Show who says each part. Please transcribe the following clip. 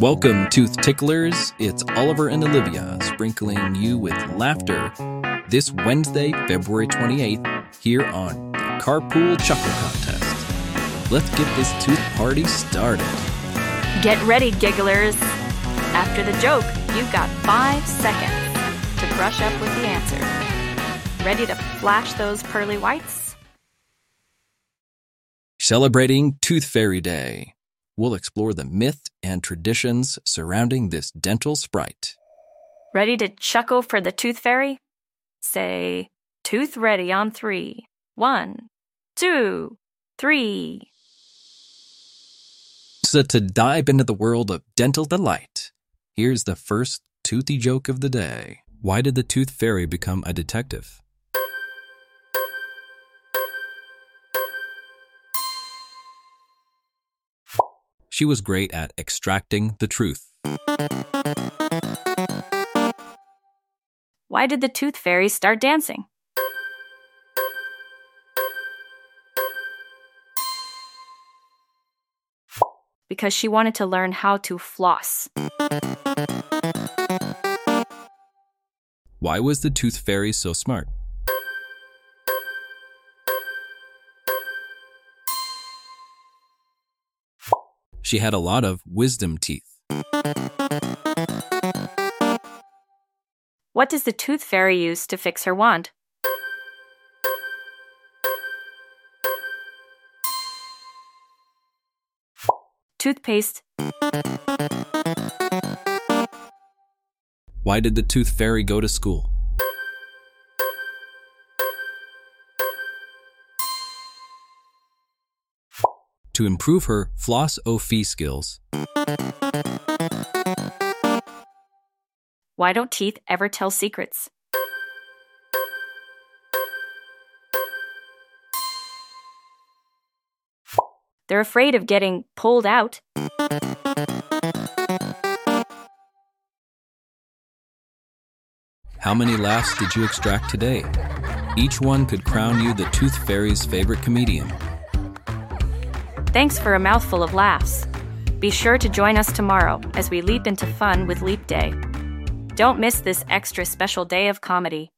Speaker 1: Welcome, Tooth Ticklers. It's Oliver and Olivia sprinkling you with laughter this Wednesday, February 28th, here on the Carpool Chuckle Contest. Let's get this tooth party started.
Speaker 2: Get ready, gigglers. After the joke, you've got five seconds to brush up with the answer. Ready to flash those pearly whites?
Speaker 1: Celebrating Tooth Fairy Day, we'll explore the myth and traditions surrounding this dental sprite.
Speaker 2: Ready to chuckle for the tooth fairy? Say, tooth ready on three. One, two, three.
Speaker 1: So, to dive into the world of dental delight, here's the first toothy joke of the day. Why did the tooth fairy become a detective? She was great at extracting the truth.
Speaker 2: Why did the tooth fairy start dancing? Because she wanted to learn how to floss.
Speaker 1: Why was the tooth fairy so smart? She had a lot of wisdom teeth.
Speaker 2: What does the tooth fairy use to fix her wand? Toothpaste.
Speaker 1: Why did the tooth fairy go to school? To improve her flossophy skills.
Speaker 2: Why don't teeth ever tell secrets? They're afraid of getting pulled out.
Speaker 1: How many laughs did you extract today? Each one could crown you the Tooth Fairy's favorite comedian.
Speaker 2: Thanks for a mouthful of laughs. Be sure to join us tomorrow as we leap into fun with Leap Day. Don't miss this extra special day of comedy.